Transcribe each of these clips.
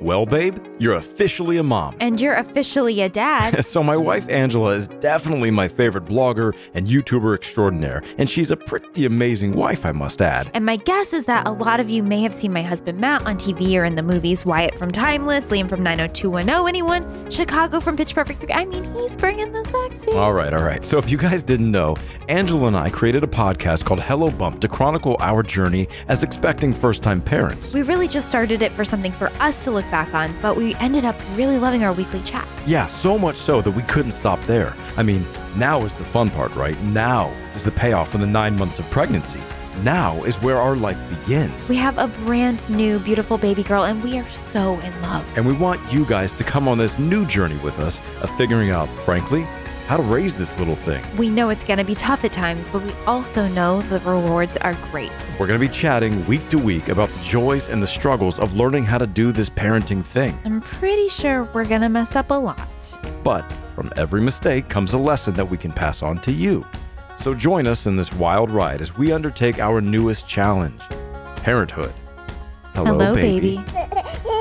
Well, babe, you're officially a mom. And you're officially a dad. So, my wife Angela is definitely my favorite blogger and YouTuber extraordinaire, and she's a pretty amazing wife, I must add. and my guess is that a lot of you may have seen my husband Matt on TV or in the movies Wyatt from Timeless, Liam from 90210, anyone? Chicago from Pitch Perfect 3. I mean, he's bringing the sexy. All right, all right. So, if you guys didn't know, Angela and I created a podcast called Hello Bump to chronicle our journey as expecting first time parents. We really just started it for something for us to look back on, but we ended up really loving our weekly chat. Yeah, so much so that we couldn't stop there. I mean, now is the fun part, right? Now is the payoff from the nine months of pregnancy. Now is where our life begins. We have a brand new, beautiful baby girl, and we are so in love. And we want you guys to come on this new journey with us of figuring out, frankly, how to raise this little thing. We know it's going to be tough at times, but we also know the rewards are great. We're going to be chatting week to week about the joys and the struggles of learning how to do this parenting thing. I'm pretty sure we're going to mess up a lot. But from every mistake comes a lesson that we can pass on to you. So join us in this wild ride as we undertake our newest challenge parenthood. Hello, baby.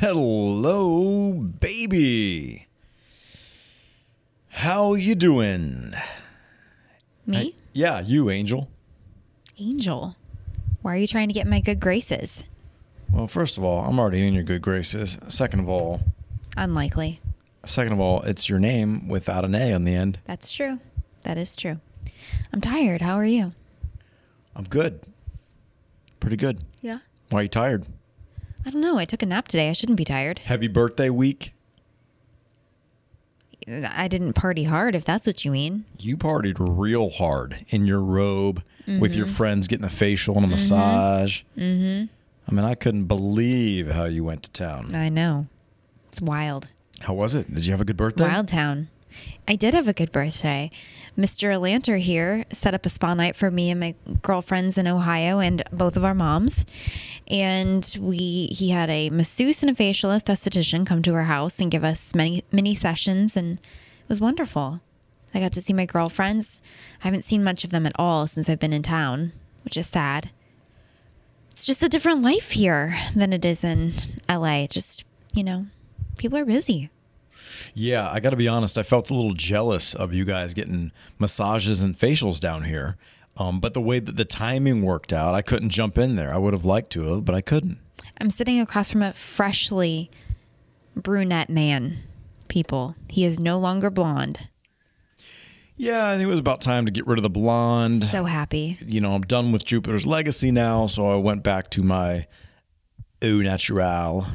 Hello, baby. How you doing? Me? Yeah, you, Angel. Angel. Why are you trying to get my good graces? Well, first of all, I'm already in your good graces. Second of all, Unlikely. second of all, it's your name without an A on the end. That's true. That is true. I'm tired. How are you? I'm good. Pretty good. Yeah. Why are you tired? I don't know. I took a nap today. I shouldn't be tired. Happy birthday week. I didn't party hard, if that's what you mean. You partied real hard in your robe with Mm-hmm. your friends getting a facial and a massage. Mm-hmm. I mean, I couldn't believe how you went to town. I know. It's wild. How was it? Did you have a good birthday? Wild town. I did have a good birthday. Mr. Lanter here set up a spa night for me and my girlfriends in Ohio and both of our moms. And we he had a masseuse and a facialist esthetician come to our house and give us many many sessions and it was wonderful. I got to see my girlfriends. I haven't seen much of them at all since I've been in town, which is sad. It's just a different life here than it is in LA. Just, you know, people are busy. Yeah, I got to be honest. I felt a little jealous of you guys getting massages and facials down here. Um, but the way that the timing worked out, I couldn't jump in there. I would have liked to have, but I couldn't. I'm sitting across from a freshly brunette man, people. He is no longer blonde. Yeah, I think it was about time to get rid of the blonde. So happy. you know, I'm done with Jupiter's Legacy now, so I went back to my au natural.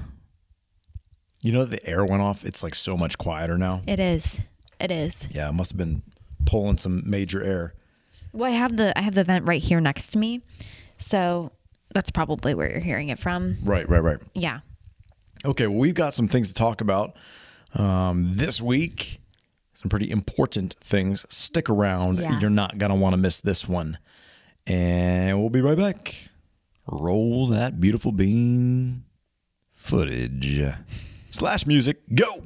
You know, the air went off. It's like so much quieter now. It is. It is. Yeah, it must have been pulling some major air. Well, I have the I have the vent right here next to me. So that's probably where you're hearing it from. Right, right, right. Yeah. Okay, well, we've got some things to talk about um, this week. Some pretty important things. Stick around. Yeah. You're not to want to miss this one. And we'll be right back. Roll that beautiful bean footage. Slash music, go.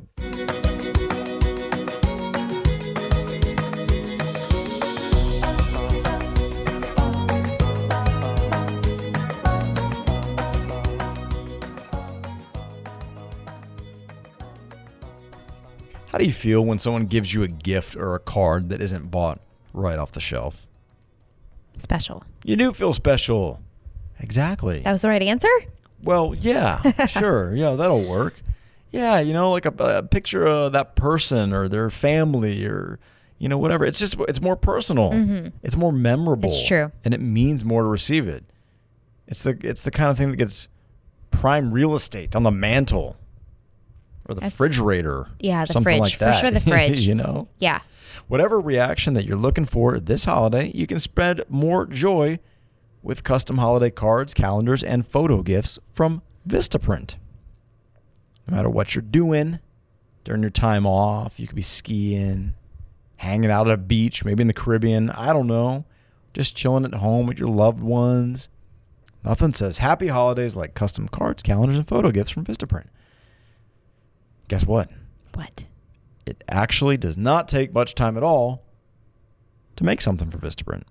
How do you feel when someone gives you a gift or a card that isn't bought right off the shelf? Special. You do feel special. Exactly. That was the right answer? Well, yeah, sure. Yeah, that'll work. Yeah, you know, like a, a picture of that person or their family or, you know, whatever. It's just, it's more personal. Mm-hmm. It's more memorable. It's true. And it means more to receive it. It's the, it's the kind of thing that gets prime real estate on the mantle or the That's- refrigerator. Yeah, the fridge. like For sure the fridge. you know? Yeah. Whatever reaction that you're looking for this holiday, you can spread more joy with custom holiday cards, calendars, and photo gifts from Vistaprint. No matter what you're doing during your time off, you could be skiing, hanging out at a beach, maybe in the Caribbean, I don't know, just chilling at home with your loved ones. Nothing says happy holidays like custom cards, calendars, and photo gifts from Vistaprint. Guess what? What? it actually does not take much time at all to make something for Vistaprint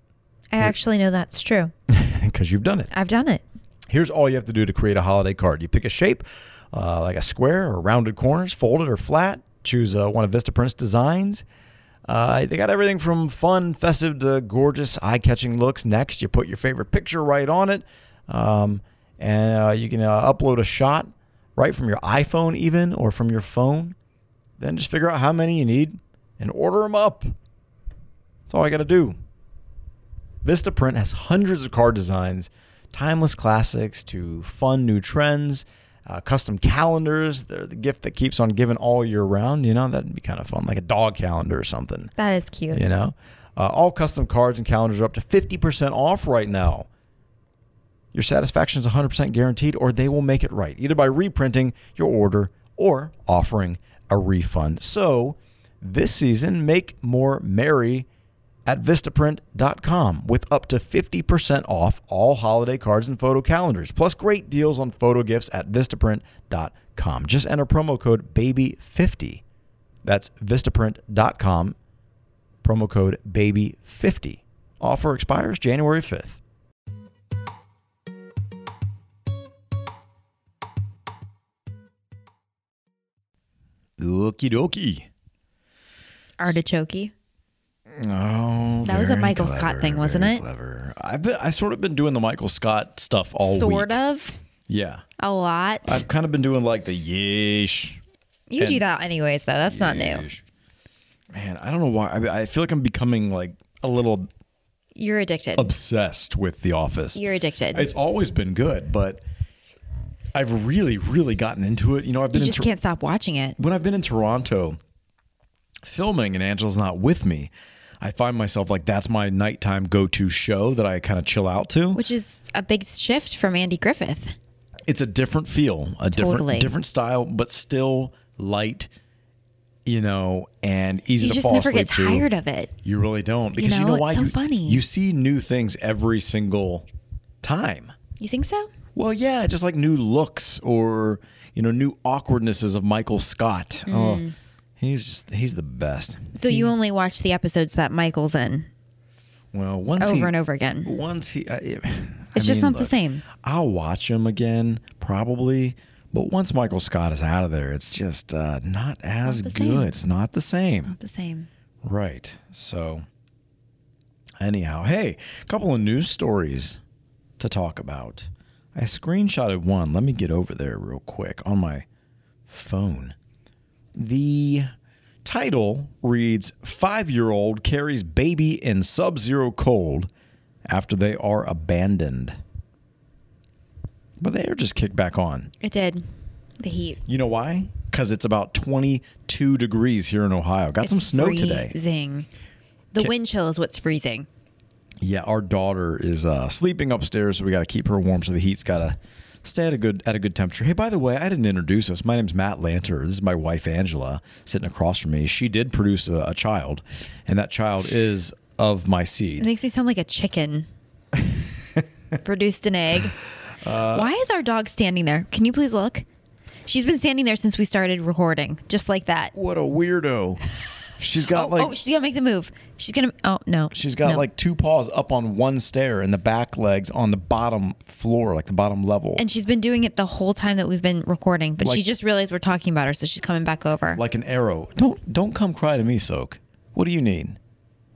I actually know that's true. because you've done it. I've done it. Here's all you have to do to create a holiday card. You pick a shape, uh, like a square or rounded corners, folded or flat. Choose uh, one of Vistaprint's designs. Uh, they got everything from fun, festive to gorgeous, eye-catching looks. Next, you put your favorite picture right on it, um, and uh, you can uh, upload a shot right from your iPhone, even or from your phone. Then just figure out how many you need and order them up. That's all I got to do. Vistaprint has hundreds of card designs, timeless classics to fun new trends, uh, custom calendars. They're the gift that keeps on giving all year round. You know, that'd be kind of fun, like a dog calendar or something. That is cute. You know, uh, all custom cards and calendars are up to 50% off right now. Your satisfaction is 100% guaranteed, or they will make it right, either by reprinting your order or offering a refund. So, this season, make more merry at Vistaprint.com with up to 50% off all holiday cards and photo calendars, plus great deals on photo gifts at Vistaprint.com. Just enter promo code BABY50. That's Vistaprint.com, promo code BABY50. Offer expires January 5th. Okie dokie. Artichoke. Oh, That was a Michael Scott thing, wasn't it? Clever. I've been, I sort of been doing the Michael Scott stuff all Sort week. of. Yeah, A lot. I've kind of been doing like the yeesh. you do that anyways, though. That's not new. Man, I don't know why. I, I feel like I'm becoming like a little You're addicted. obsessed with The Office. You're addicted. It's always been good, but I've really, really gotten into it. You know, I've been you just can't stop watching it. when I've been in Toronto filming and Angela's not with me. I find myself like that's my nighttime go-to show that I kind of chill out to. Which is a big shift from Andy Griffith. it's a different feel, a different Totally. different style, but still light, you know, and easy You to You just never get tired of it. You really don't because you know, know, it's why? so you, funny. You see new things every single time. You think so? Well, yeah, just like new looks or you know new awkwardnesses of Michael Scott. Oh, he's just he's the best. So you only watch the episodes that Michael's in Well, once over he, and over again. Once he, I, I It's just mean, not the same. I'll watch him again probably, but once Michael Scott is out of there, it's just uh, not as the good. same. It's not the same. Not the same. Right. So, anyhow, hey, a couple of news stories to talk about. I screenshotted one. Let me get over there real quick on my phone. The title reads Five year old carries baby in sub zero cold after they are abandoned. But they are just kicked back on. It did. The heat. You know why? Because it's about 22 degrees here in Ohio. Got some It's snow today. Freezing. The Ca- wind chill is what's freezing. Yeah, our daughter is uh, sleeping upstairs, so we got to keep her warm. So the heat's got to stay at a good at a good temperature. Hey, by the way, I didn't introduce us. My name's Matt Lanter. This is my wife Angela, sitting across from me. She did produce a, a child, and that child is of my seed. It makes me sound like a chicken. Produced an egg. Uh, Why is our dog standing there? Can you please look? She's been standing there since we started recording, just like that. What a weirdo! She's got oh, oh like oh, she's gonna make the move. She's gonna. Oh no. she's got No. like two paws up on one stair, and the back legs on the bottom floor, like the bottom level. And she's been doing it the whole time that we've been recording, but she just realized we're talking about her, so she's coming back over. like an arrow. Don't don't come cry to me, Soak. What do you need?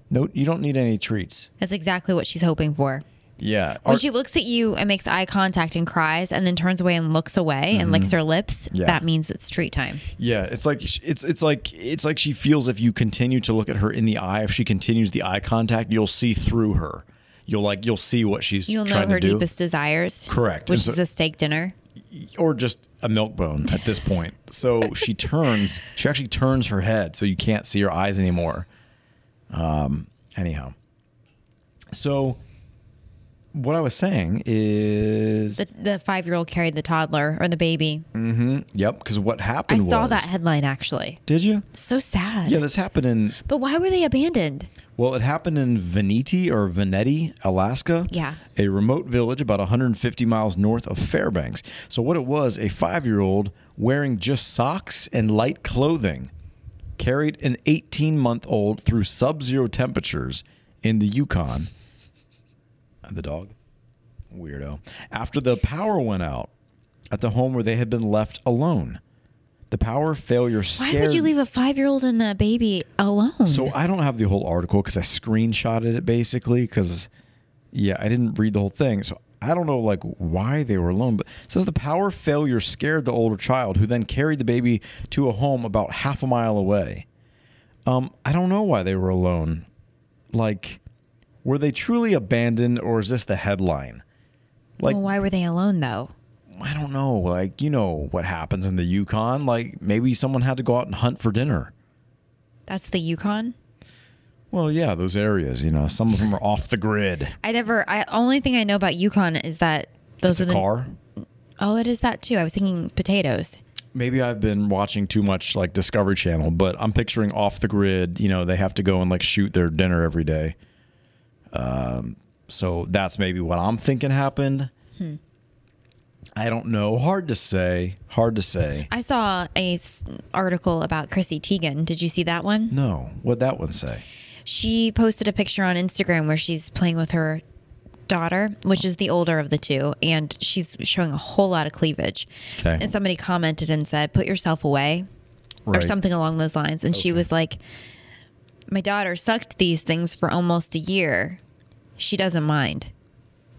No, you don't need any treats. That's exactly what she's hoping for. Yeah. When she looks at you and makes eye contact and cries, and then turns away and looks away and licks her lips, Mm-hmm. Yeah. that means it's treat time. yeah, it's like it's it's like it's like she feels if you continue to look at her in the eye, if she continues the eye contact, you'll see through her. You'll like you'll see what she's trying to do. You'll know her to do, deepest desires. Correct. Which so- is a steak dinner. or just a milk bone at this point. So she turns. She actually turns her head, so you can't see her eyes anymore. Um. Anyhow, so what I was saying is, The, the five year old carried the toddler or the baby. Mm-hmm. yep. Because what happened? I saw was, that headline actually. Did you? So sad. Yeah, this happened in But why were they abandoned? Well, it happened in Veneti or Venetti, Alaska. Yeah. A remote village about 150 miles north of Fairbanks. So, what it was, a five year old wearing just socks and light clothing carried an 18 month old through sub zero temperatures in the Yukon. The dog? Weirdo. After the power went out at the home where they had been left alone, the power failure scared. Why would you leave a five year old and a baby alone? So I don't have the whole article because I screenshotted it basically because, yeah, I didn't read the whole thing. So I don't know like why they were alone. But it says the power failure scared the older child, who then carried the baby to a home about half a mile away. Um, I don't know why they were alone. Like, were they truly abandoned, or is this the headline? Like, well, why were they alone though? I don't know. Like, you know what happens in the Yukon? Like, maybe someone had to go out and hunt for dinner. That's the Yukon. Well, yeah, those areas, you know, some of them are off the grid. I never. I only thing I know about Yukon is that those It's are the car. Oh, it is that too. I was thinking potatoes. Maybe I've been watching too much like Discovery Channel, but I'm picturing off the grid. You know, they have to go and like shoot their dinner every day. Um, so that's maybe what I'm thinking happened. I don't know. Hard to say. Hard to say. I saw a s- article about Chrissy Teigen. Did you see that one? No. What'd that one say? She posted a picture on Instagram where she's playing with her daughter, which is the older of the two, and she's showing a whole lot of cleavage. Okay. And somebody commented and said, "Put yourself away," or something along those lines. And she was like, "My daughter sucked these things for almost a year. She doesn't mind."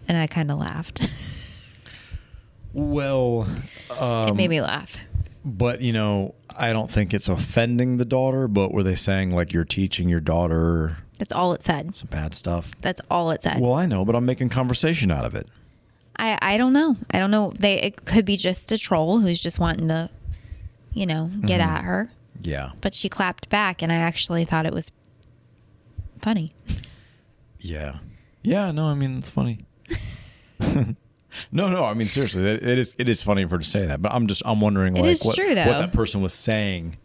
And I kind of laughed. Well, it made me laugh. but you know, I don't think it's offending the daughter. But were they saying like you're teaching your daughter That's all it said. some bad stuff? That's all it said. Well, I know, but I'm making conversation out of it. I I don't know. I don't know. They it could be just a troll who's just wanting to, you know, get Mm-hmm. at her. Yeah. But she clapped back, and I actually thought it was funny. Yeah. Yeah, no, I mean it's funny. no, no, I mean seriously, it, it is it is funny for her to say that, but I'm just I'm wondering like what, true, what that person was saying.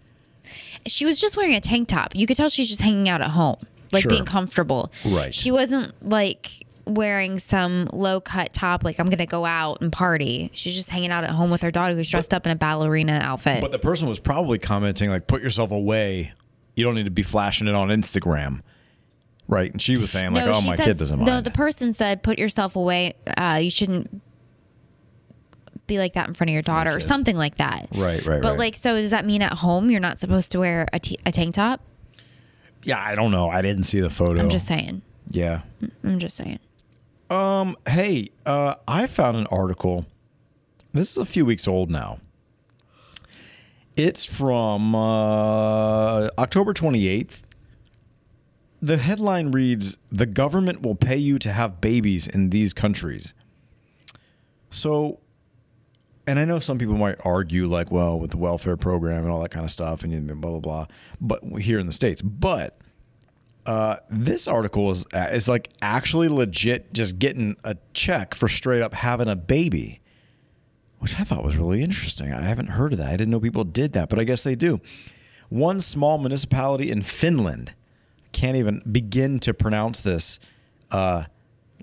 She was just wearing a tank top. You could tell she's just hanging out at home, like Sure. being comfortable. Right. She wasn't like wearing some low cut top, like I'm gonna go out and party. She's just hanging out at home with her daughter, who's dressed up in a ballerina outfit. But the person was probably commenting like put yourself away. You don't need to be flashing it on Instagram. Right? And she was saying like, "Oh, my said- kid doesn't mind." No, the person said, "Put yourself away. Uh, you shouldn't be like that in front of your daughter, or something like that." Right, right, But right. like, so does that mean at home you're not supposed to wear a, t- a tank top? yeah, I don't know. I didn't see the photo. I'm just saying. Yeah. I'm just saying. Um, hey, uh, I found an article. This is a few weeks old now. It's from uh, October 28th. The headline reads The government will pay you to have babies in these countries. So, and I know some people might argue, like, well, with the welfare program and all that kind of stuff, and blah, blah, blah, but here in the States. But uh, this article is uh, is like actually legit, just getting a check for straight up having a baby, which I thought was really interesting. I haven't heard of that. I didn't know people did that, but I guess they do. One small municipality in Finland can't even begin to pronounce this. Uh,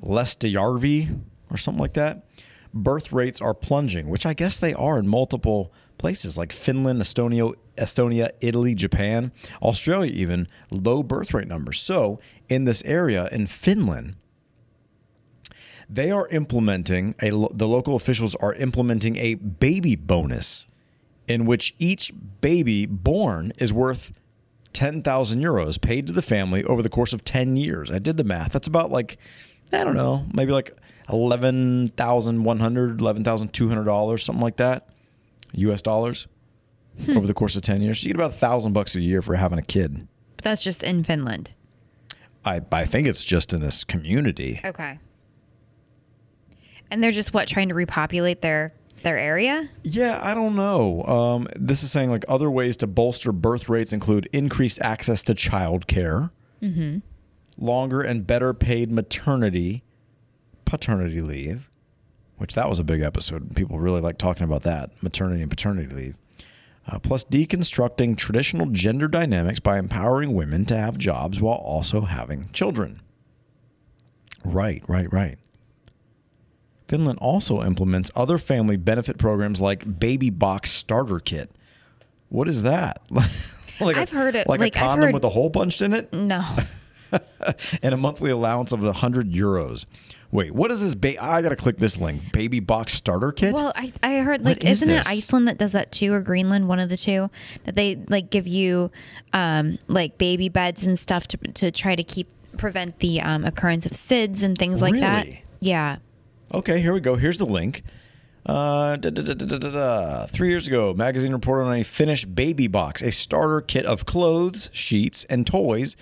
Lestijärvi or something like that. Birth rates are plunging, which I guess they are in multiple places like Finland, Estonia, Estonia, Italy, Japan, Australia, even low birth rate numbers. So, in this area in Finland, they are implementing a the local officials are implementing a baby bonus in which each baby born is worth 10,000 euros paid to the family over the course of 10 years. I did the math. That's about like I don't know, maybe like 11,100, 11,200 dollars, something like that. US dollars hmm. over the course of 10 years. You get about a 1000 bucks a year for having a kid. But that's just in Finland. I I think it's just in this community. Okay. And they're just what trying to repopulate their their area? Yeah, I don't know. Um, this is saying like other ways to bolster birth rates include increased access to child care, longer and better paid maternity, paternity leave, which that was a big episode. People really like talking about that maternity and paternity leave. Uh, plus, deconstructing traditional gender dynamics by empowering women to have jobs while also having children. Right, right, right. Finland also implements other family benefit programs like Baby Box Starter Kit. What is that? like I've heard it- Like, like, a condom heard- with a hole punched in it? No. and a monthly allowance of 100 euros. Wait, what is this? Ba- I gotta click this link. Baby box starter kit. Well, I, I heard like is isn't this? it Iceland that does that too or Greenland, one of the two, that they like give you um like baby beds and stuff to to try to keep prevent the um, occurrence of SIDS and things like that. Yeah. Okay, here we go. Here's the link. Uh, da, da, da. Three years ago, magazine reported on a Finnish baby box, a starter kit of clothes, sheets, and toys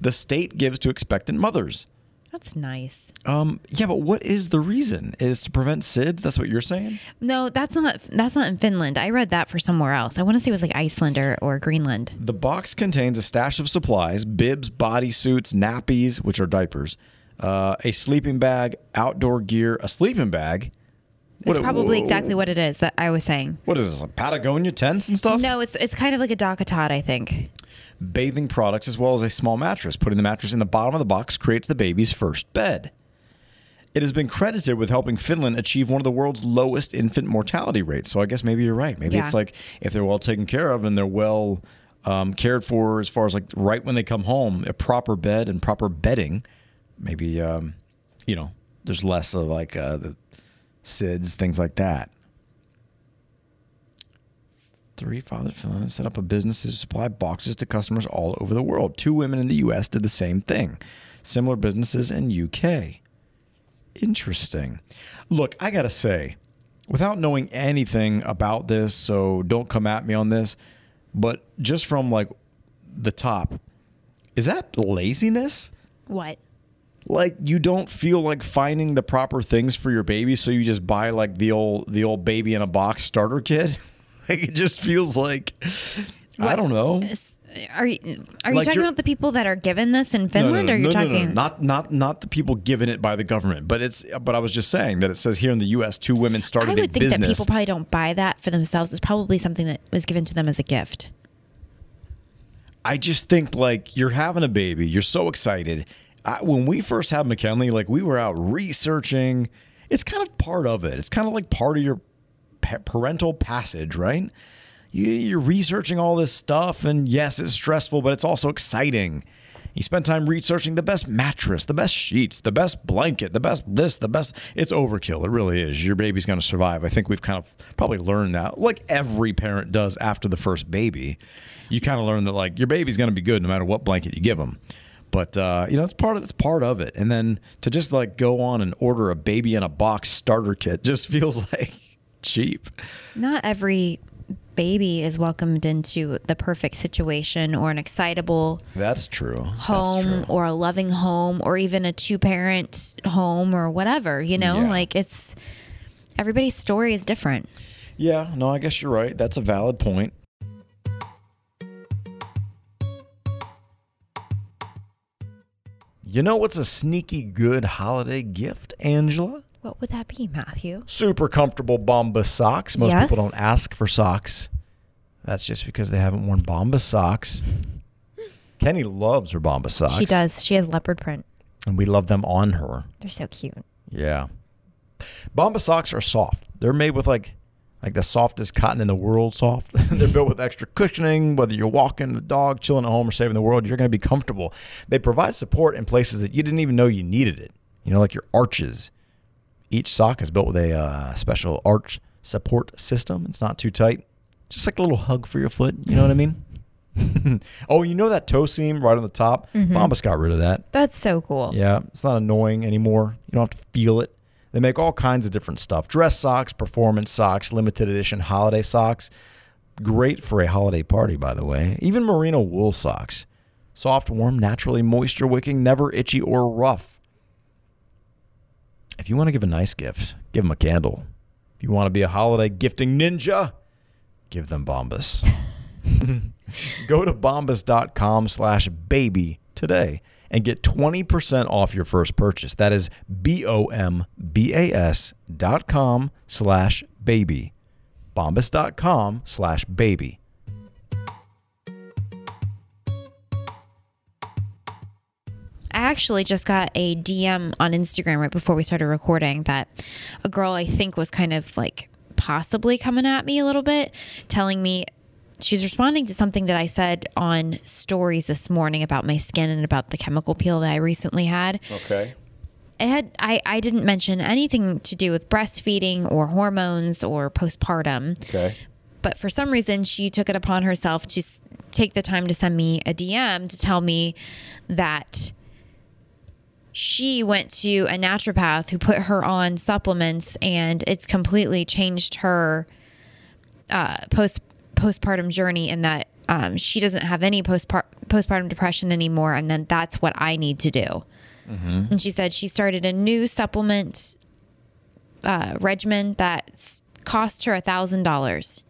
the state gives to expectant mothers. That's nice. Um, yeah, but what is the reason? Is to prevent SIDS? That's what you're saying? No, that's not that's not in Finland. I read that for somewhere else. I want to say it was like Iceland or, or Greenland. The box contains a stash of supplies, bibs, bodysuits, nappies, which are diapers, uh, a sleeping bag, outdoor gear, a sleeping bag. It's What- probably exactly what it is that I was saying. What is this? Like Patagonia tents and stuff? No, it's it's kind of like a DockATot, I think. bathing products as well as a small mattress. Putting the mattress in the bottom of the box creates the baby's first bed. It has been credited with helping Finland achieve one of the world's lowest infant mortality rates. So I guess maybe you're right. Maybe Yeah. it's like if they're well taken care of and they're well um, cared for as far as like right when they come home, a proper bed and proper bedding, maybe, um, you know, there's less of like uh, the SIDS, things like that. Three fathers set up a business to supply boxes to customers all over the world. Two women in the U.S. did the same thing. Similar businesses in U.K. Interesting. Look, I gotta say, without knowing anything about this, so don't come at me on this, but just from like the top, is that laziness? What? Like you don't feel like finding the proper things for your baby so you just buy like the old the old baby in a box starter kit like it just feels like i don't know Are you are you Like talking you're- about the people that are given this in No, no, Finland, no, or you're no, no, no, talking? not not not the people given it by the government but it's but i was just saying that it says here in the us two women started I a would think business that people probably don't buy that for themselves. It's probably something that was given to them as a gift. I just think like you're having a baby, you're so excited. I, when we first had McKinley, like we were out researching. It's kind of part of it. It's kind of like part of your pa- parental passage, right? You, you're researching all this stuff, and yes, it's stressful, but it's also exciting. You spend time researching the best mattress, the best sheets, the best blanket, the best this, the best. It's overkill. It really is. Your baby's going to survive. I think we've kind of probably learned that, like every parent does after the first baby. You kind of learn that like your baby's going to be good no matter what blanket you give them. But uh, you know, it's part of it's part of it. And then to just like go on and order a baby in a box starter kit just feels like cheap. Not every baby is welcomed into the perfect situation or an excitable That's true. home or a loving home or even a two parent home or whatever, you know? Yeah. Like it's everybody's story is different. Yeah, no, I guess you're right. That's a valid point. You know what's a sneaky good holiday gift, Angela? What would that be, Matthew? Super comfortable Bombas socks. Most Yes. people don't ask for socks. That's just because they haven't worn Bombas socks. Kenny loves her Bombas socks. She does. She has leopard print. And we love them on her. They're so cute. Yeah. Bombas socks are soft. They're made with like like the softest cotton in the world soft. They're built with extra cushioning. Whether you're walking the dog, chilling at home, or saving the world, you're going to be comfortable. They provide support in places that you didn't even know you needed it. You know, like your arches. Each sock is built with a uh, special arch support system. It's not too tight. Just like a little hug for your foot. You know what I mean? oh, you know that toe seam right on the top? Bombas got rid of that. That's so cool. Yeah, it's not annoying anymore. You don't have to feel it. They make all kinds of different stuff dress socks, performance socks, limited edition holiday socks. Great for a holiday party, by the way. Even merino wool socks. Soft, warm, naturally moisture wicking, never itchy or rough. If you want to give a nice gift, give them a candle. If you want to be a holiday gifting ninja, give them Bombas. Go to bombas.com slash baby today and get 20% off your first purchase. That is B-O-M-B-A-S dot com slash baby. Bombas.com slash baby. I actually just got a DM on Instagram right before we started recording that a girl I think was kind of like possibly coming at me a little bit, telling me she was responding to something that I said on stories this morning about my skin and about the chemical peel that I recently had. Okay. It had I, I didn't mention anything to do with breastfeeding or hormones or postpartum. Okay. But for some reason, she took it upon herself to take the time to send me a DM to tell me that she went to a naturopath who put her on supplements and it's completely changed her uh, post postpartum journey and that um, she doesn't have any postpart- postpartum depression anymore and then that's what I need to do. And she said she started a new supplement uh, regimen that cost her a thousand dollars.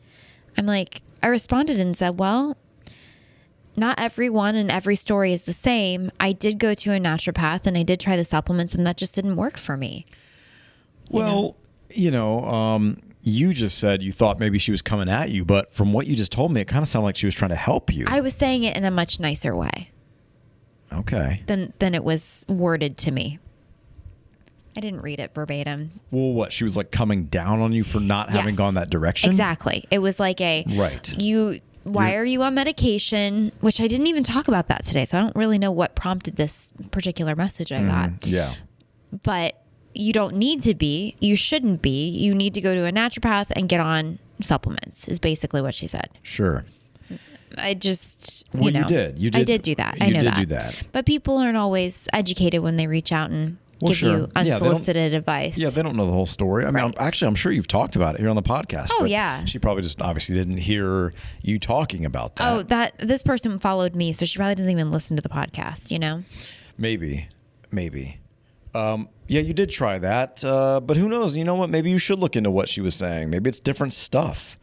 I'm like, I responded and said, well, not everyone and every story is the same. I did go to a naturopath and I did try the supplements and that just didn't work for me. Well, you know, um, you just said you thought maybe she was coming at you, but from what you just told me, it kind of sounded like she was trying to help you. I was saying it in a much nicer way okay. than than it was worded to me. I didn't read it verbatim. Well, what? She was like coming down on you for not having gone that direction? Exactly. It was like a Right. You why You're- are you on medication? Which I didn't even talk about that today, so I don't really know what prompted this particular message I got. Mm-hmm. Yeah. But you don't need to be. You shouldn't be. You need to go to a naturopath and get on supplements. Is basically what she said. Sure. I just Well, you you know did. You did. I did- do that. I know did that. do that. But people aren't always educated when they reach out and Well, give sure. you Yeah, unsolicited advice. Yeah, they don't know the whole story. I mean, Right. I'm, actually, I'm sure you've talked about it here on the podcast. Oh, but yeah. She probably just obviously didn't hear you talking about that. Oh, that this person followed me, so she probably doesn't even listen to the podcast. You know. Maybe, maybe. Um, yeah, you did try that, uh, but who knows? You know what? Maybe you should look into what she was saying. Maybe it's different stuff.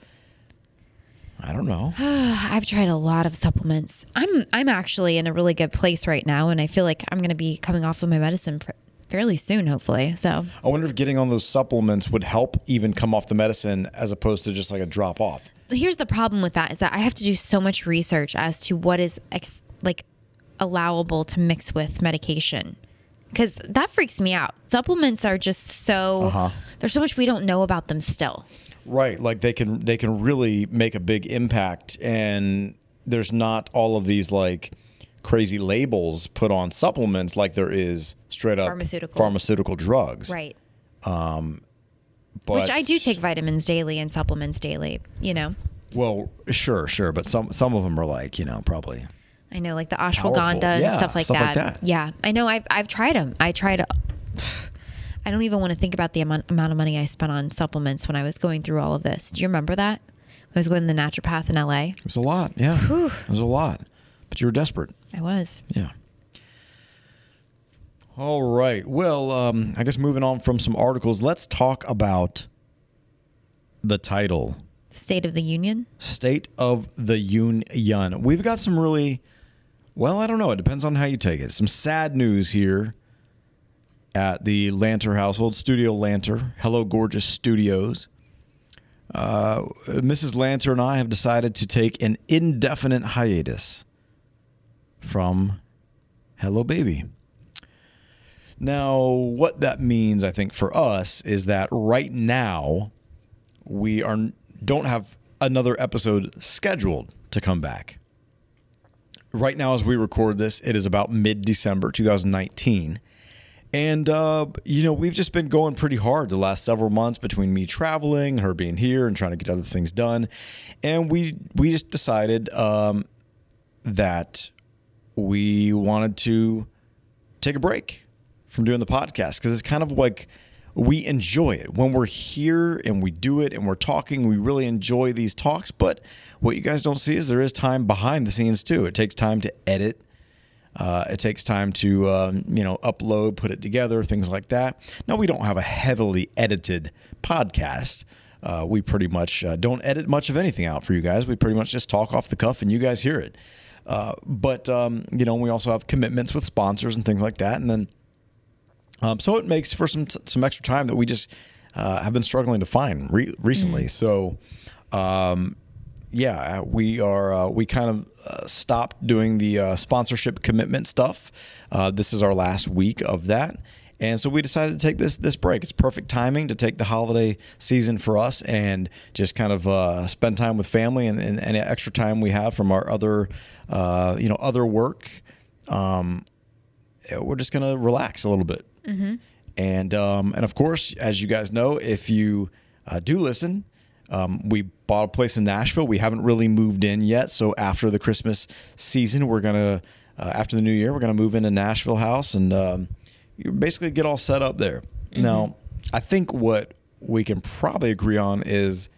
I don't know. I've tried a lot of supplements. I'm I'm actually in a really good place right now, and I feel like I'm going to be coming off of my medicine pr- fairly soon, hopefully. So I wonder if getting on those supplements would help even come off the medicine as opposed to just like a drop off. here's the problem with that is that I have to do so much research as to what is ex- like allowable to mix with medication. Because that freaks me out. Supplements are just so Uh-huh. there's so much we don't know about them still. Right, like they can they can really make a big impact and there's not all of these like crazy labels put on supplements like there is straight up pharmaceutical drugs. Right. But Which I do take vitamins daily and supplements daily, you know. Well, sure, sure, but some some of them are like, you know, probably I know, like the ashwagandha and stuff like stuff that. like that. Yeah, I know. I've I've tried them. I tried. I don't even want to think about the amount, amount of money I spent on supplements when I was going through all of this. Do you remember that? I was going to the naturopath in LA. it was a lot. Yeah. It was a lot. But you were desperate. I was. Yeah. All right. Well, um, I guess moving on from some articles, let's talk about the title State of the Union. State of the Union. We've got some really, well, I don't know. It depends on how you take it. Some sad news here at the Lanter household, Studio Lanter, Hello Gorgeous Studios. Uh, Mrs. Lanter and I have decided to take an indefinite hiatus from Hello Baby. Now, what that means, I think, for us is that right now we are don't have another episode scheduled to come back. Right now, as we record this, it is about mid December 2019. And, uh, you know, we've just been going pretty hard the last several months between me traveling, her being here, and trying to get other things done. And we, we just decided um, that we wanted to take a break from doing the podcast because it's kind of like we enjoy it when we're here and we do it and we're talking. We really enjoy these talks, but what you guys don't see is there is time behind the scenes too. It takes time to edit. Uh, it takes time to um, you know upload, put it together, things like that. Now we don't have a heavily edited podcast. Uh, we pretty much uh, don't edit much of anything out for you guys. We pretty much just talk off the cuff and you guys hear it. Uh, but um, you know we also have commitments with sponsors and things like that, and then um, so it makes for some some extra time that we just uh, have been struggling to find re- recently. So, um, yeah, we are uh, we kind of uh, stopped doing the uh, sponsorship commitment stuff. Uh, this is our last week of that, And so we decided to take this this break. It's perfect timing to take the holiday season for us and just kind of uh, spend time with family and, and, and extra time we have from our other uh, you know other work. Um, we're just gonna relax a little bit. And um, and of course, as you guys know, if you uh, do listen, um, we bought a place in Nashville. We haven't really moved in yet, so after the Christmas season, we're gonna uh, after the New Year, we're gonna move into Nashville house and um, you basically get all set up there. Now, I think what we can probably agree on is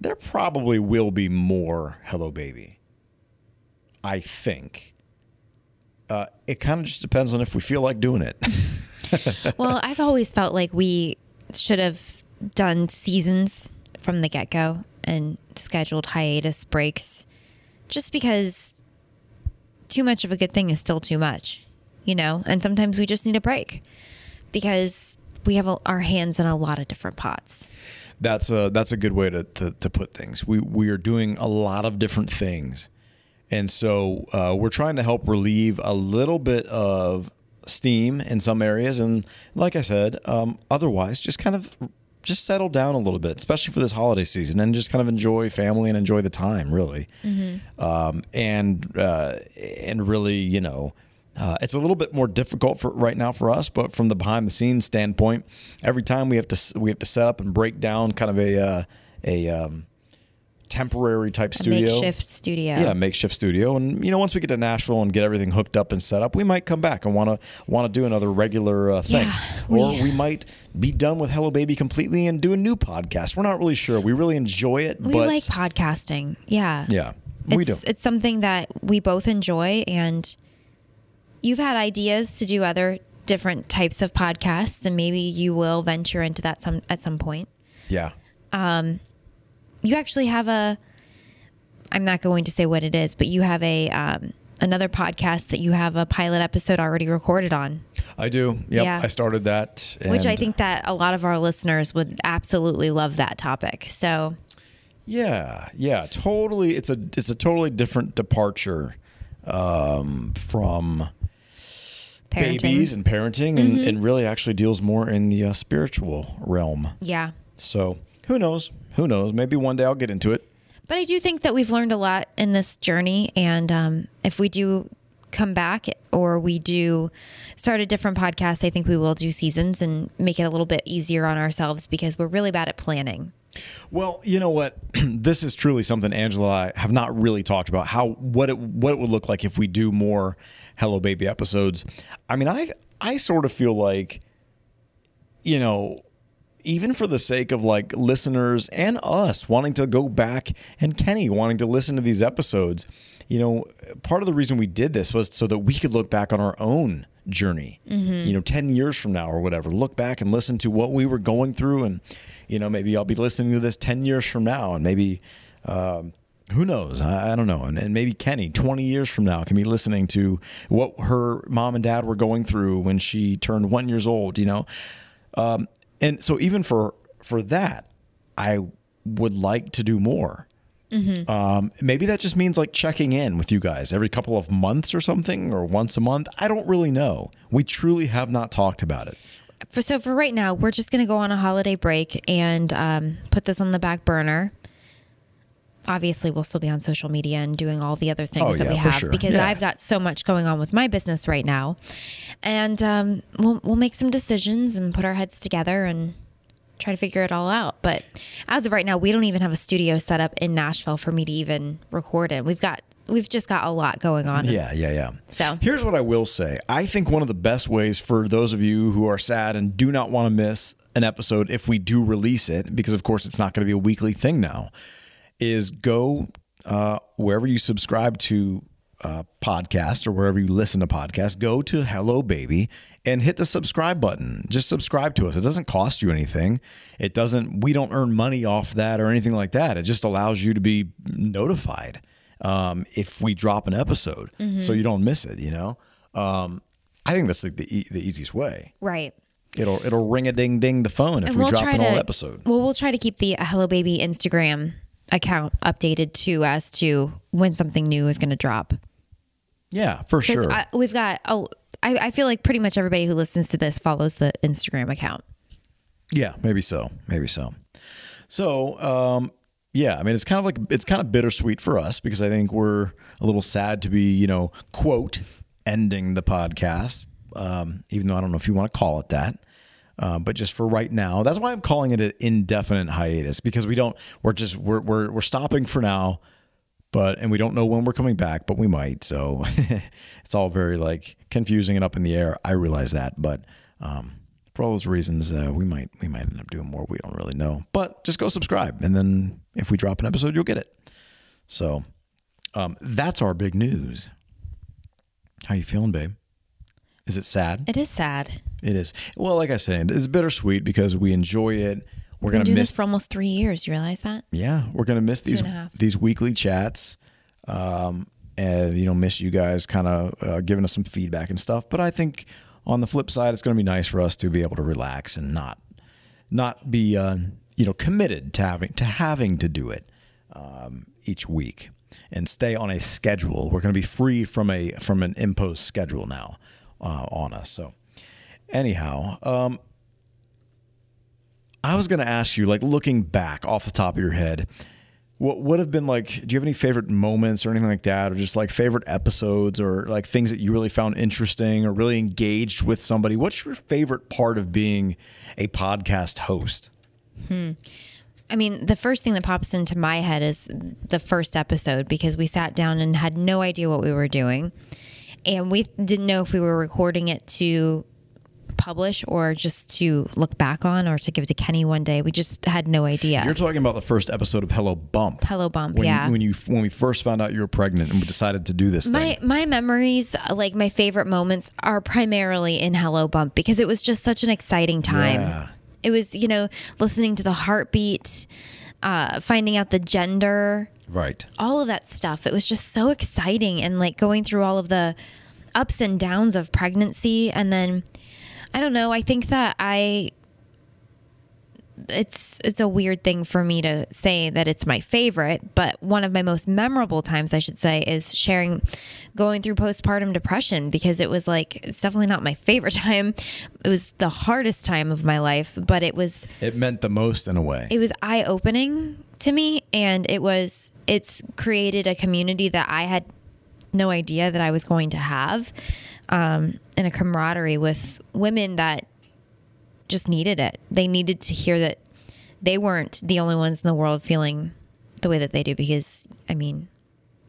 there probably will be more Hello Baby. I think. Uh, it kind of just depends on if we feel like doing it. well, I've always felt like we should have done seasons from the get go and scheduled hiatus breaks just because too much of a good thing is still too much, you know? And sometimes we just need a break because we have our hands in a lot of different pots. That's a that's a good way to, to, to put things. We we are doing a lot of different things, and so uh, we're trying to help relieve a little bit of steam in some areas, and like I said, um, otherwise just kind of just settle down a little bit, especially for this holiday season, and just kind of enjoy family and enjoy the time, really, um, and uh, and really, you know. Uh, it's a little bit more difficult for right now for us, but from the behind the scenes standpoint, every time we have to we have to set up and break down kind of a uh, a um, temporary type A studio, makeshift studio. yeah, makeshift studio. And you know, once we get to Nashville and get everything hooked up and set up, we might come back and want to want to do another regular uh, thing, Yeah, or we- we might be done with Hello Baby completely and do a new podcast. We're not really sure. We really enjoy it, We but like podcasting. Yeah. yeah, we do. It's, it's something that we both enjoy, and you've had ideas to do other different types of podcasts, and maybe you will venture into that some at some point. Yeah, You actually have a. I'm not going to say what it is, but you have a um, another podcast that you have a pilot episode already recorded on, I do. Yep, Yeah. I started that, which I think that a lot of our listeners would absolutely love that topic. So Yeah, yeah, totally. It's a it's a totally different departure um, from parenting, babies and parenting, and, and really actually deals more in the uh, spiritual realm. yeah. So who knows? Who knows? Maybe one day I'll get into it. But I do think that we've learned a lot in this journey. And um, if we do come back or we do start a different podcast, I think we will do seasons and make it a little bit easier on ourselves because we're really bad at planning. Well, you know what? this is truly something Angela and I have not really talked about. How what it what it would look like if we do more Hello Baby episodes. I mean, I I sort of feel like, you know, even for the sake of like listeners and us wanting to go back and Kenny wanting to listen to these episodes, you know, part of the reason we did this was so that we could look back on our own journey, you know, 10 years from now or whatever, look back and listen to what we were going through. And, you know, maybe I'll be listening to this 10 years from now and maybe, um, who knows? I, I don't know. And, and maybe Kenny, 20 years from now, can be listening to what her mom and dad were going through when she turned one years old, you know? Um, and so even for for that, I would like to do more. Um, maybe that just means like checking in with you guys every couple of months or something, or once a month. I don't really know. We truly have not talked about it. For, so for right now, we're just going to go on a holiday break and um, put this on the back burner. Obviously, we'll still be on social media and doing all the other things Oh, that we yeah, for have sure. because Yeah. I've got so much going on with my business right now, and um, we'll we'll make some decisions and put our heads together and try to figure it all out. But as of right now, we don't even have a studio set up in Nashville for me to even record it. We've got we've just got a lot going on. Yeah, yeah, yeah. So- here's what I will say. I think one of the best ways for those of you who are sad and do not want to miss an episode if we do release it, because of course it's not going to be a weekly thing now, is go uh, wherever you subscribe to uh, podcasts or wherever you listen to podcasts, go to Hello Baby and hit the subscribe button. Just subscribe to us. It doesn't cost you anything. It doesn't. We don't earn money off that or anything like that. It just allows you to be notified um, if we drop an episode, so you don't miss it. You know, um, I think that's like the e- the easiest way. Right. It'll it'll ring a ding ding the phone if And we we'll drop an to old episode. Well, we'll try to keep the Hello Baby Instagram account updated to as to when something new is going to drop. Yeah, for sure. I, we've got oh, I, I feel like pretty much everybody who listens to this follows the Instagram account. Yeah, maybe so. Maybe so. So, um, yeah, I mean, it's kind of like it's kind of bittersweet for us because I think we're a little sad to be, you know, quote ending the podcast. Um, even though I don't know if you want to call it that, uh, but just for right now, that's why I'm calling it an indefinite hiatus because we don't. We're just we're we're we're stopping for now, but and we don't know when we're coming back, but we might. So it's all very like confusing and up in the air. I realize that, but. Um, for all those reasons, uh, we might we might end up doing more. We don't really know, but just go subscribe, and then if we drop an episode, you'll get it. So um, that's our big news. How you feeling, babe? Is it sad? It is sad. It is. Well, like I said, it's bittersweet because we enjoy it. We're gonna do miss. this for almost three years. You realize that? yeah, we're gonna miss these a half. these weekly chats, um, and you know, miss you guys kind of uh, giving us some feedback and stuff. But I think on the flip side, it's gonna be nice for us to be able to relax and not not be uh, you know committed to having to having to do it um, each week and stay on a schedule. We're going to be free from a from an imposed schedule now uh, on us. So anyhow, um, I was going to ask you, like looking back off the top of your head, what would have been like? Do you have any favorite moments or anything like that, or just like favorite episodes, or like things that you really found interesting or really engaged with somebody? What's your favorite part of being a podcast host? Hmm. I mean, the first thing that pops into my head is the first episode because we sat down and had no idea what we were doing. And we didn't know if we were recording it to publish or just to look back on or to give to Kenny one day. We just had no idea. You're talking about the first episode of Hello Bump. Hello Bump, when yeah. You, when you when we first found out you were pregnant and we decided to do this my thing. my memories, like my favorite moments, are primarily in Hello Bump because it was just such an exciting time. Yeah. It was, you know, listening to the heartbeat, uh, finding out the gender, Right. all of that stuff. It was just so exciting and like going through all of the ups and downs of pregnancy. And then I don't know, I think that I it's it's a weird thing for me to say that it's my favorite, but one of my most memorable times I should say is sharing going through postpartum depression because it was like it's definitely not my favorite time. It was the hardest time of my life, but it was It meant the most in a way. it was eye opening to me and it was it's created a community that I had no idea that I was going to have um, and a camaraderie with women that just needed it. They needed to hear that they weren't the only ones in the world feeling the way that they do because I mean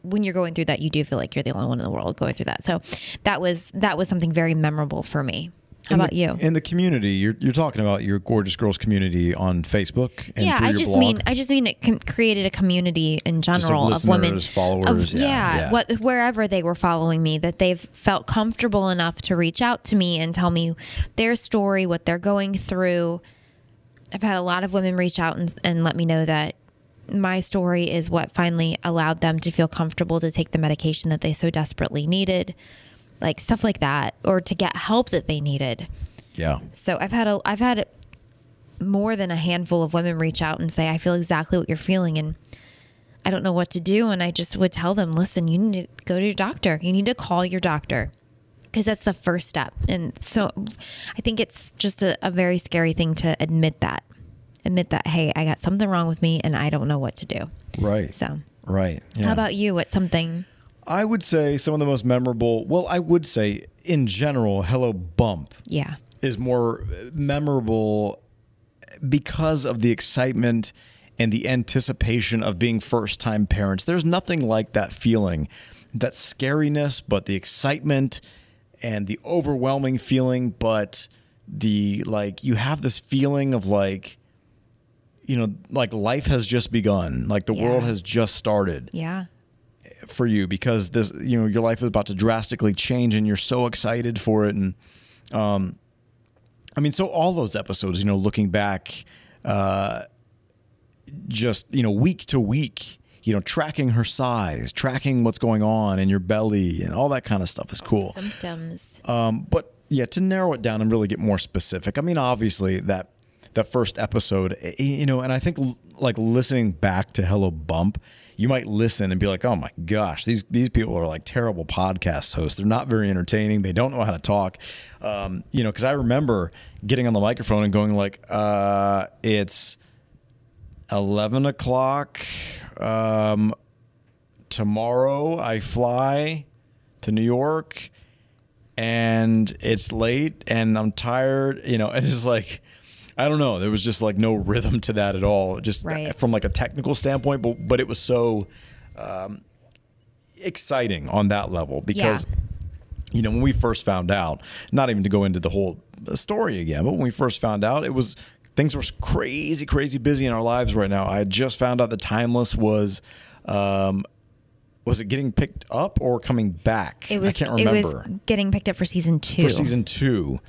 when you're going through that you do feel like you're the only one in the world going through that. So that was that was something very memorable for me. How about the, you? In the community, you're you're talking about your gorgeous girls community on Facebook. And yeah, I just blog. mean I just mean it com- created a community in of general of, women, followers, of- yeah, yeah, yeah. what wherever they were following me, that they've felt comfortable enough to reach out to me and tell me their story, what they're going through. I've had a lot of women reach out and, and let me know that my story is what finally allowed them to feel comfortable to take the medication that they so desperately needed, like stuff like that, or to get help that they needed. yeah. So I've had a I've had more than a handful of women reach out and say I feel exactly what you're feeling and I don't know what to do and I just would tell them listen you need to go to your doctor you need to call your doctor because that's the first step and so I think it's just a, a very scary thing to admit that admit that hey I got something wrong with me and I don't know what to do Right. so Right. Yeah. how about you what's something I would say some of the most memorable. Well, I would say in general, Hello Bump yeah is more memorable because of the excitement and the anticipation of being first time parents. There's nothing like that feeling, that scariness, but the excitement and the overwhelming feeling, but the like, you have this feeling of like, you know, like life has just begun, like the Yeah. world has just started yeah for you because this you know your life is about to drastically change and you're so excited for it and um i mean so all those episodes you know looking back uh just you know week to week you know tracking her size tracking what's going on in your belly and all that kind of stuff is cool symptoms um, but yeah, to narrow it down and really get more specific. I mean, obviously that that first episode, eh, you know, and I think like listening back to Hello Bump, you might listen and be like, "Oh my gosh, these these people are like terrible podcast hosts. They're not very entertaining. They don't know how to talk." Um, you know, because I remember getting on the microphone and going like, uh, "It's eleven o'clock um, tomorrow. I fly to New York." And it's late, and I'm tired. You know, and it's like, I don't know. There was just like no rhythm to that at all. Just Right. from like a technical standpoint, but but it was so um, exciting on that level because Yeah. you know when we first found out, not even to go into the whole story again, but when we first found out, it was things were crazy, crazy busy in our lives right now. I had just found out that Timeless was. Um, was it getting picked up or coming back? It was. I can't It remember was getting picked up for season two. for season two,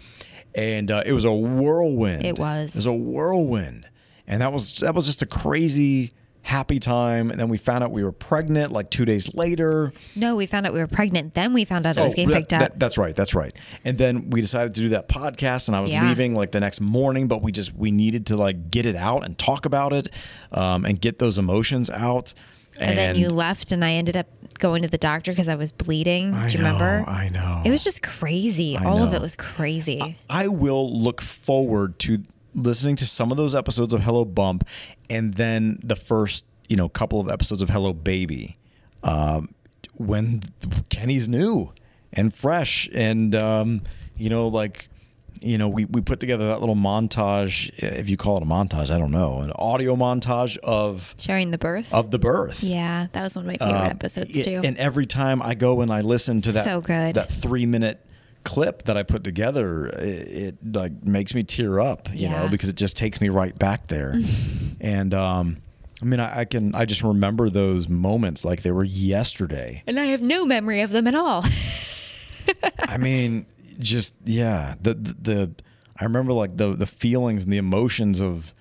and uh, it was a whirlwind. It was. It was a whirlwind, and that was that was just a crazy happy time. And then we found out we were pregnant like two days later. No, we found out we were pregnant. Then we found out it was getting Oh, that- picked up. that- that's right. That's right. And then we decided to do that podcast, and I was Yeah. leaving like the next morning, but we just we needed to like get it out and talk about it, um, and get those emotions out. And, then you left, and I ended up going to the doctor because I was bleeding. I Do you know, remember? I know. It was just crazy. I All of it was crazy. I will look forward to listening to some of those episodes of Hello Bump, and then the first you know couple of episodes of Hello Baby, um, when Kenny's new and fresh, and um, you know like. You know, we, we put together that little montage, if you call it a montage, I don't know, an audio montage of Sharing the birth. of the birth. yeah, that was one of my favorite Uh, episodes it- too. And every time I go and I listen to that So good. that three minute clip that I put together, it, it like makes me tear up, you know, because it just takes me right back there. and um, I mean, I, I can I just remember those moments like they were yesterday. and I have no memory of them at all. I mean, just yeah, the, the the I remember like the the feelings and the emotions of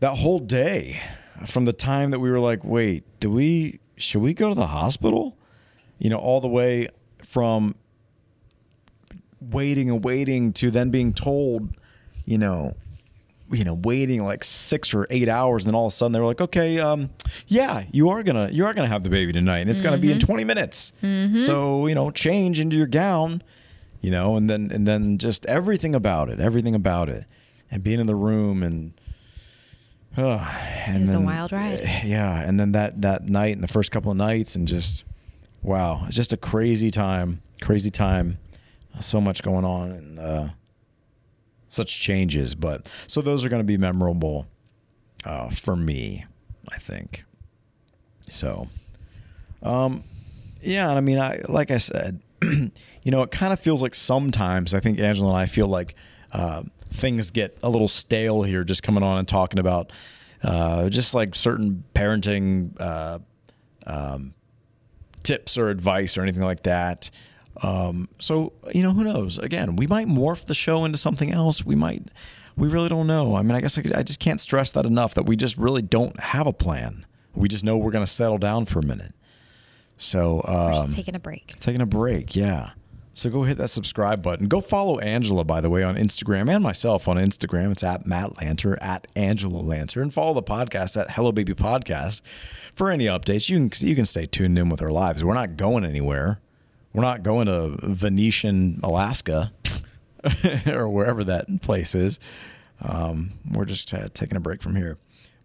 that whole day from the time that we were like, wait, do we should we go to the hospital? You know, all the way from waiting and waiting to then being told, you know, you know, waiting like six or eight hours, and then all of a sudden they were like, "Okay, um, yeah, you are gonna you are gonna have the baby tonight, and it's gonna be in twenty minutes. So you know, change into your gown, you know, and then and then just everything about it, everything about it, and being in the room and." Uh, and was a wild ride. Yeah, and then that that night and the first couple of nights, and just wow, it's just a crazy time, crazy time. So much going on, and uh, such changes. But so those are going to be memorable uh, for me, I think. So, um, yeah, and I mean, I like I said, you know, it kind of feels like sometimes I think Angela and I feel like uh, things get a little stale here, just coming on and talking about uh, just like certain parenting uh, um, tips or advice or anything like that. Um, so you know, who knows? Again, we might morph the show into something else. We might. We really don't know. I mean, I guess I, could- I just can't stress that enough. That we just really don't have a plan. We just know we're going to settle down for a minute. So um, taking a break. taking a break, yeah. So go hit that subscribe button. Go follow Angela, by the way, on Instagram and myself on Instagram. It's at Matt Lanter, at Angela Lanter. And follow the podcast at Hello Baby Podcast for any updates. You can you can stay tuned in with our lives. We're not going anywhere. We're not going to Venetian, Alaska, or wherever that place is. Um, we're just uh, taking a break from here.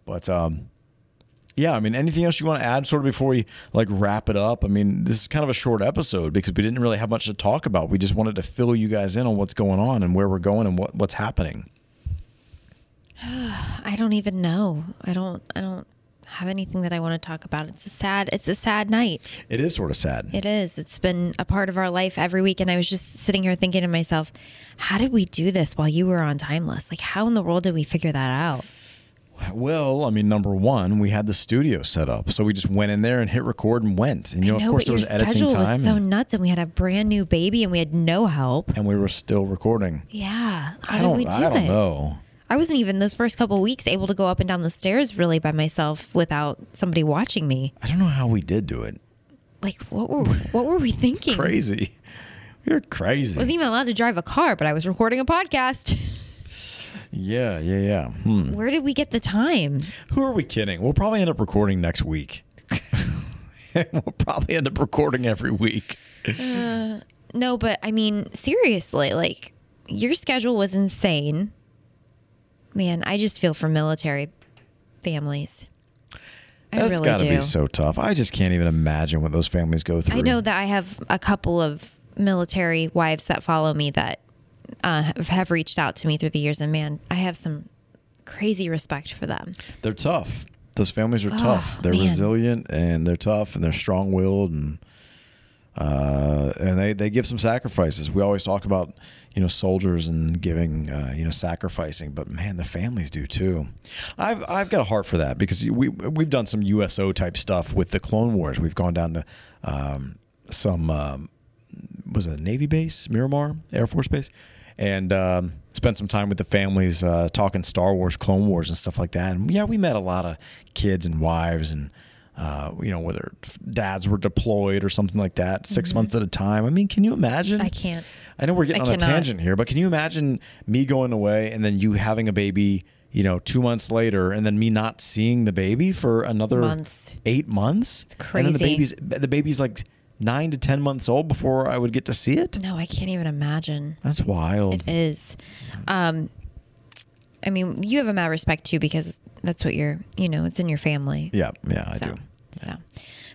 But um, yeah, I mean, anything else you want to add sort of before we like wrap it up? I mean, this is kind of a short episode because we didn't really have much to talk about. We just wanted to fill you guys in on what's going on and where we're going and what, what's happening. I don't even know. I don't. I don't have anything that I want to talk about. It's a sad. It's a sad night. It is sort of sad. It is. It's been a part of our life every week. And I was just sitting here thinking to myself, how did we do this while you were on Timeless? Like, how in the world did we figure that out? Well, I mean, number one, we had the studio set up, so we just went in there and hit record and went. And you know, know, of course, there was editing time, was so and, nuts, and we had a brand new baby, and we had no help. and we were still recording. Yeah, how I don't, did we do I don't it? know. I wasn't even those first couple weeks able to go up and down the stairs really by myself without somebody watching me. I don't know how we did do it. Like, what were what were we thinking? Crazy. You're crazy. I wasn't even allowed to drive a car, but I was recording a podcast. Yeah, yeah, yeah. Hmm. Where did we get the time? Who are we kidding? We'll probably end up recording next week. we'll probably end up recording every week. No, but I mean, seriously, like your schedule was insane. Man, I just feel for military families. I That's really got to do. be so tough. I just can't even imagine what those families go through. I know that I have a couple of military wives that follow me that uh, have- reached out to me through the years, and man, I have some crazy respect for them. They're tough. Those families are tough. They're man. resilient and they're tough and they're strong willed and uh, and they, they give some sacrifices. We always talk about you know soldiers and giving uh, you know sacrificing, but man, the families do too. I've I've got a heart for that because we we've done some USO type stuff with the Clone Wars. We've gone down to um, some um, was it a Navy base, Miramar Air Force Base, and um, spent some time with the families uh, talking Star Wars, Clone Wars, and stuff like that. And yeah, we met a lot of kids and wives, and uh, you know whether dads were deployed or something like that, 6 months at a time. I mean, can you imagine? I can't. I know we're getting I on a tangent here, but can you imagine me going away and then you having a baby? You know, two months later, and then me not seeing the baby for another Months. eight months. It's And then the crazy. baby's the baby's like nine to ten months old before I would get to see it. No, I can't even imagine. That's wild. It is. Um, I mean, you have a mad respect too because that's what you're. You know, it's in your family. Yeah, yeah, I do. So,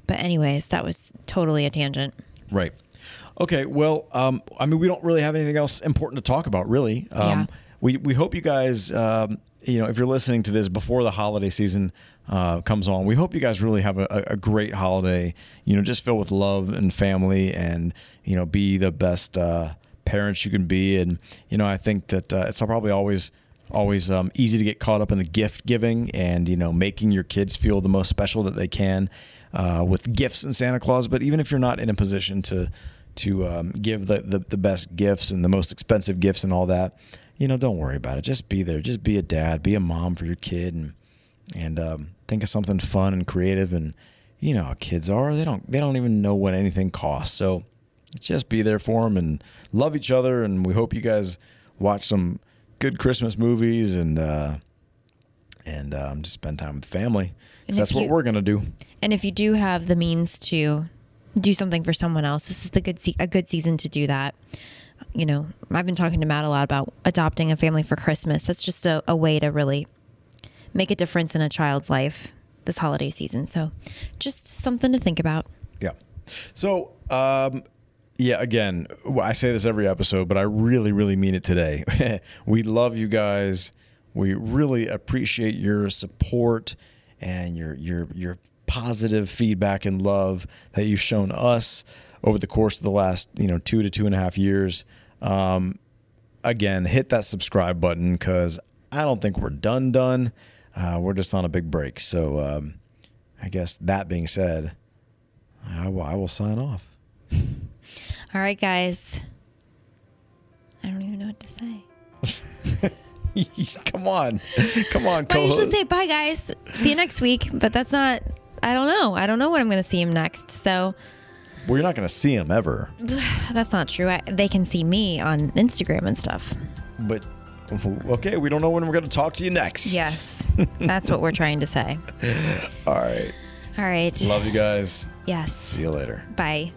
but anyways, that was totally a tangent. Right. Okay. Well, um, I mean, we don't really have anything else important to talk about, really. Um, Yeah. We we hope you guys, um, you know, if you're listening to this before the holiday season uh, comes on, we hope you guys really have a, a great holiday. You know, just filled with love and family, and you know, be the best uh, parents you can be. And you know, I think that uh, it's probably always always um, easy to get caught up in the gift giving and you know making your kids feel the most special that they can uh, with gifts and Santa Claus. But even if you're not in a position to to um, give the, the the best gifts and the most expensive gifts and all that, you know, don't worry about it. Just be there. Just be a dad. Be a mom for your kid, and and um, think of something fun and creative. And you know how kids are. They don't they don't even know what anything costs. So just be there for them and love each other. And we hope you guys watch some good Christmas movies and uh, and um, just spend time with family. that's if what we're gonna do. And if you do have the means to do something for someone else, this is the good se- a good season to do that. You know, I've been talking to Matt a lot about adopting a family for Christmas. That's just a, a way to really make a difference in a child's life this holiday season. So, just something to think about. Yeah. So, um, yeah, again, I say this every episode, but I really, really mean it today. we love you guys. We really appreciate your support and your your your positive feedback and love that you've shown us over the course of the last you know two to two and a half years. Um, again, hit that subscribe button because I don't think we're done done. Uh, we're just on a big break. So um, I guess that being said, I will, sign off. All right, guys. I don't even know what to say. come on, come on, I usually say bye, guys. See you next week, but that's not. I don't know. I don't know when I'm going to see him next. So Well, you're not going to see him ever, that's not true. I, they can see me on Instagram and stuff. but okay, we don't know when we're going to talk to you next. Yes, that's what we're trying to say. All right. All right. Love you guys. Yes. See you later. Bye.